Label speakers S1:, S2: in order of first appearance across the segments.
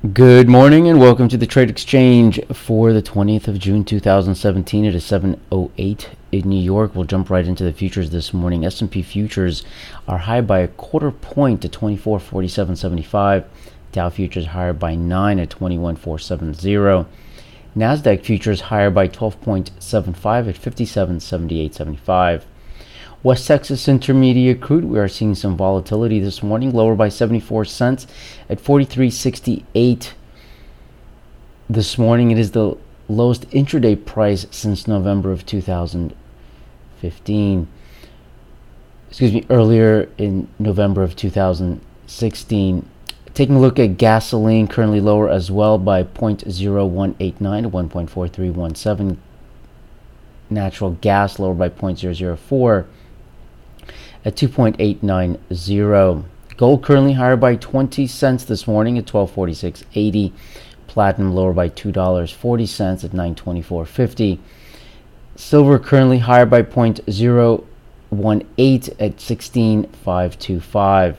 S1: Good morning and welcome to the Trade Exchange for the 20th of June 2017. It is 7:08 in New York. We'll jump right into the futures this morning. S&P futures are high by a quarter point to 2447.75. Dow futures higher by 9 at 21470. Nasdaq futures higher by 12.75 at 5778.75. West Texas Intermediate crude, we are seeing some volatility this morning, lower by 74 cents at 43.68 this morning. It is the lowest intraday price since November of 2015. Excuse me, earlier in November of 2016. Taking a look at gasoline, currently lower as well by 0.0189 to 1.4317. Natural gas lower by 0.004 at 2.890. Gold currently higher by 20 cents this morning at 1246.80. Platinum lower by $2.40 at 924.50. Silver currently higher by 0.018 at 16.525.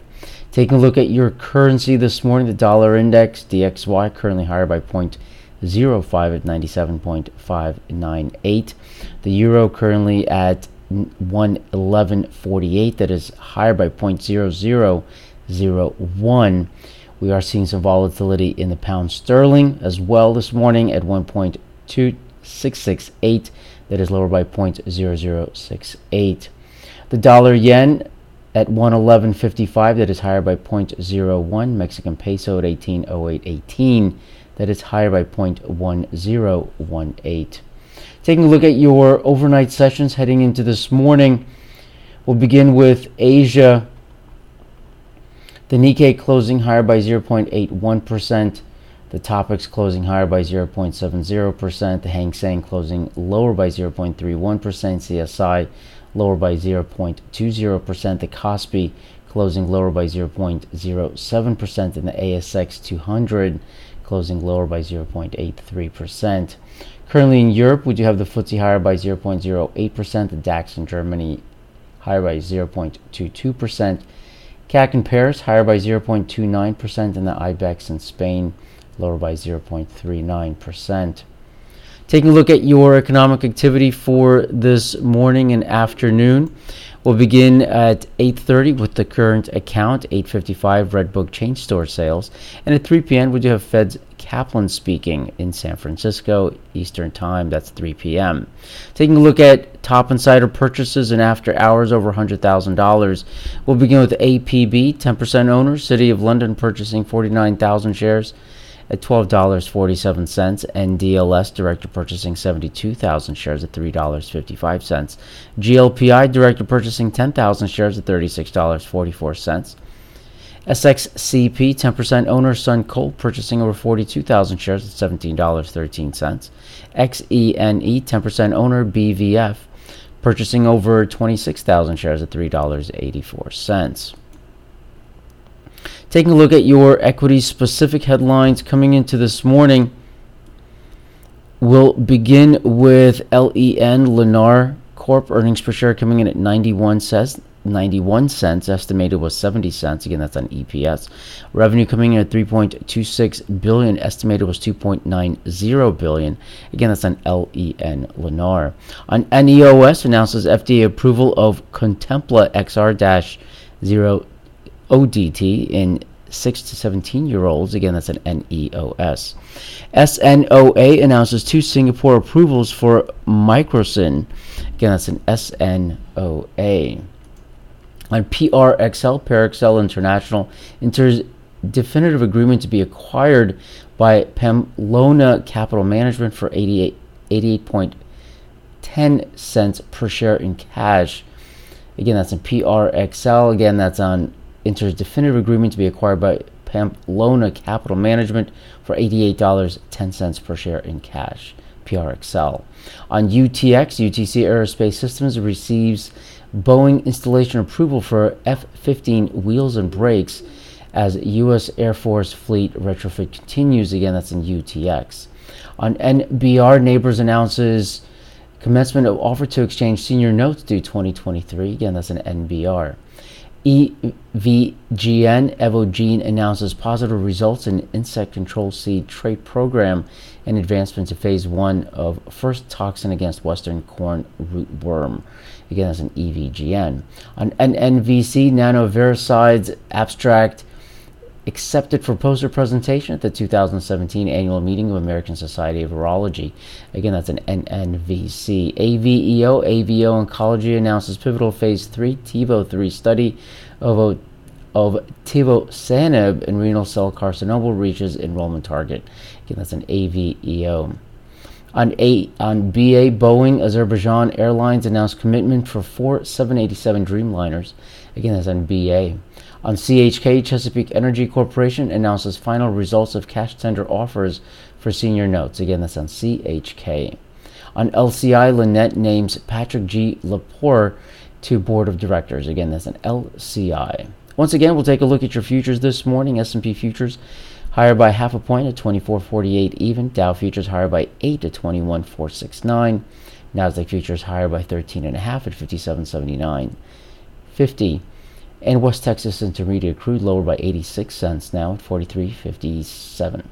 S1: Taking a look at your currency this morning, the dollar index, DXY, currently higher by 0.05 at 97.598. The euro currently at 111.48. That is higher by 0.0001. We are seeing some volatility in the pound sterling as well this morning at 1.2668. That is lower by 0.0068. The dollar yen at 111.55. That is higher by 0.01. Mexican peso at 18.0818. That is higher by 0.1018. Taking a look at your overnight sessions heading into this morning, we'll begin with Asia. The Nikkei closing higher by 0.81%. The Topix closing higher by 0.70%. The Hang Seng closing lower by 0.31%. CSI lower by 0.20%. The Kospi closing lower by 0.07%. And the ASX 200 closing lower by 0.83%. Currently in Europe, we do have the FTSE higher by 0.08%, the DAX in Germany higher by 0.22%, CAC in Paris higher by 0.29%, and the IBEX in Spain lower by 0.39%. Taking a look at your economic activity for this morning and afternoon, we'll begin at 8:30 with the current account, 8:55 Redbook chain store sales, and at 3 p.m. we do have Fed's Kaplan speaking in San Francisco Eastern Time. That's 3 p.m. Taking a look at top insider purchases and after hours over $100,000. We'll begin with APB, 10% owner, City of London purchasing 49,000 shares at $12.47. and DLS Director purchasing 72,000 shares at $3.55. GLPI Director purchasing 10,000 shares at $36.44. SXCP 10% owner SunCoke purchasing over 42,000 shares at $17.13. XENE 10% owner BVF purchasing over 26,000 shares at $3.84. Taking a look at your equity specific headlines coming into this morning, we'll begin with LEN Lennar Corp earnings per share coming in at 91 cents. 91 cents estimated was 70 cents. Again that's on eps revenue coming in at 3.26 billion estimated was 2.90 billion. Again that's on len lennar. On neos announces fda approval of Cotempla xr-0 odt in 6 to 17 year olds again that's an neos snoa announces two singapore approvals for Microcyn again that's an snoa on PRXL, Parexel International, enters definitive agreement to be acquired by Pamplona Capital Management for 88, 88.10 cents per share in cash. Again, that's in PRXL. Again, that's on enters definitive agreement to be acquired by Pamplona Capital Management for $88.10 per share in cash. PRXL. On UTX, UTC Aerospace Systems receives Boeing installation approval for F 15 wheels and brakes as U.S. Air Force fleet retrofit continues. Again, that's in UTX. On NBR, Nabors announces commencement of offer to exchange senior notes due 2023. Again, that's an NBR. EVGN, Evogene announces positive results in insect control seed trait program and advancement to phase one of first toxin against western corn rootworm. Again, that's an EVGN. On NNVC, nanoviricides abstract accepted for poster presentation at the 2017 annual meeting of American Society of Virology. Again, that's an NNVC. AVEO, AVO Oncology announces pivotal phase 3 TIVO 3 study of, of tivozanib in renal cell carcinoma reaches enrollment target. Again, that's an AVEO. On, a, on BA, Boeing Azerbaijan Airlines announced commitment for four 787 Dreamliners. Again, that's on BA. On CHK, Chesapeake Energy Corporation announces final results of cash tender offers for senior notes. Again, that's on CHK. On LCI, Lannett names Patrick G. Lepore to board of directors. Again, that's an LCI. Once again, we'll take a look at your futures this morning. S&P futures higher by half a point at 24.48 even. Dow futures higher by 8 at 21.469. Nasdaq futures higher by 13 and a half at 57.79. 50 and West Texas Intermediate crude lower by 86 cents now at 43.57.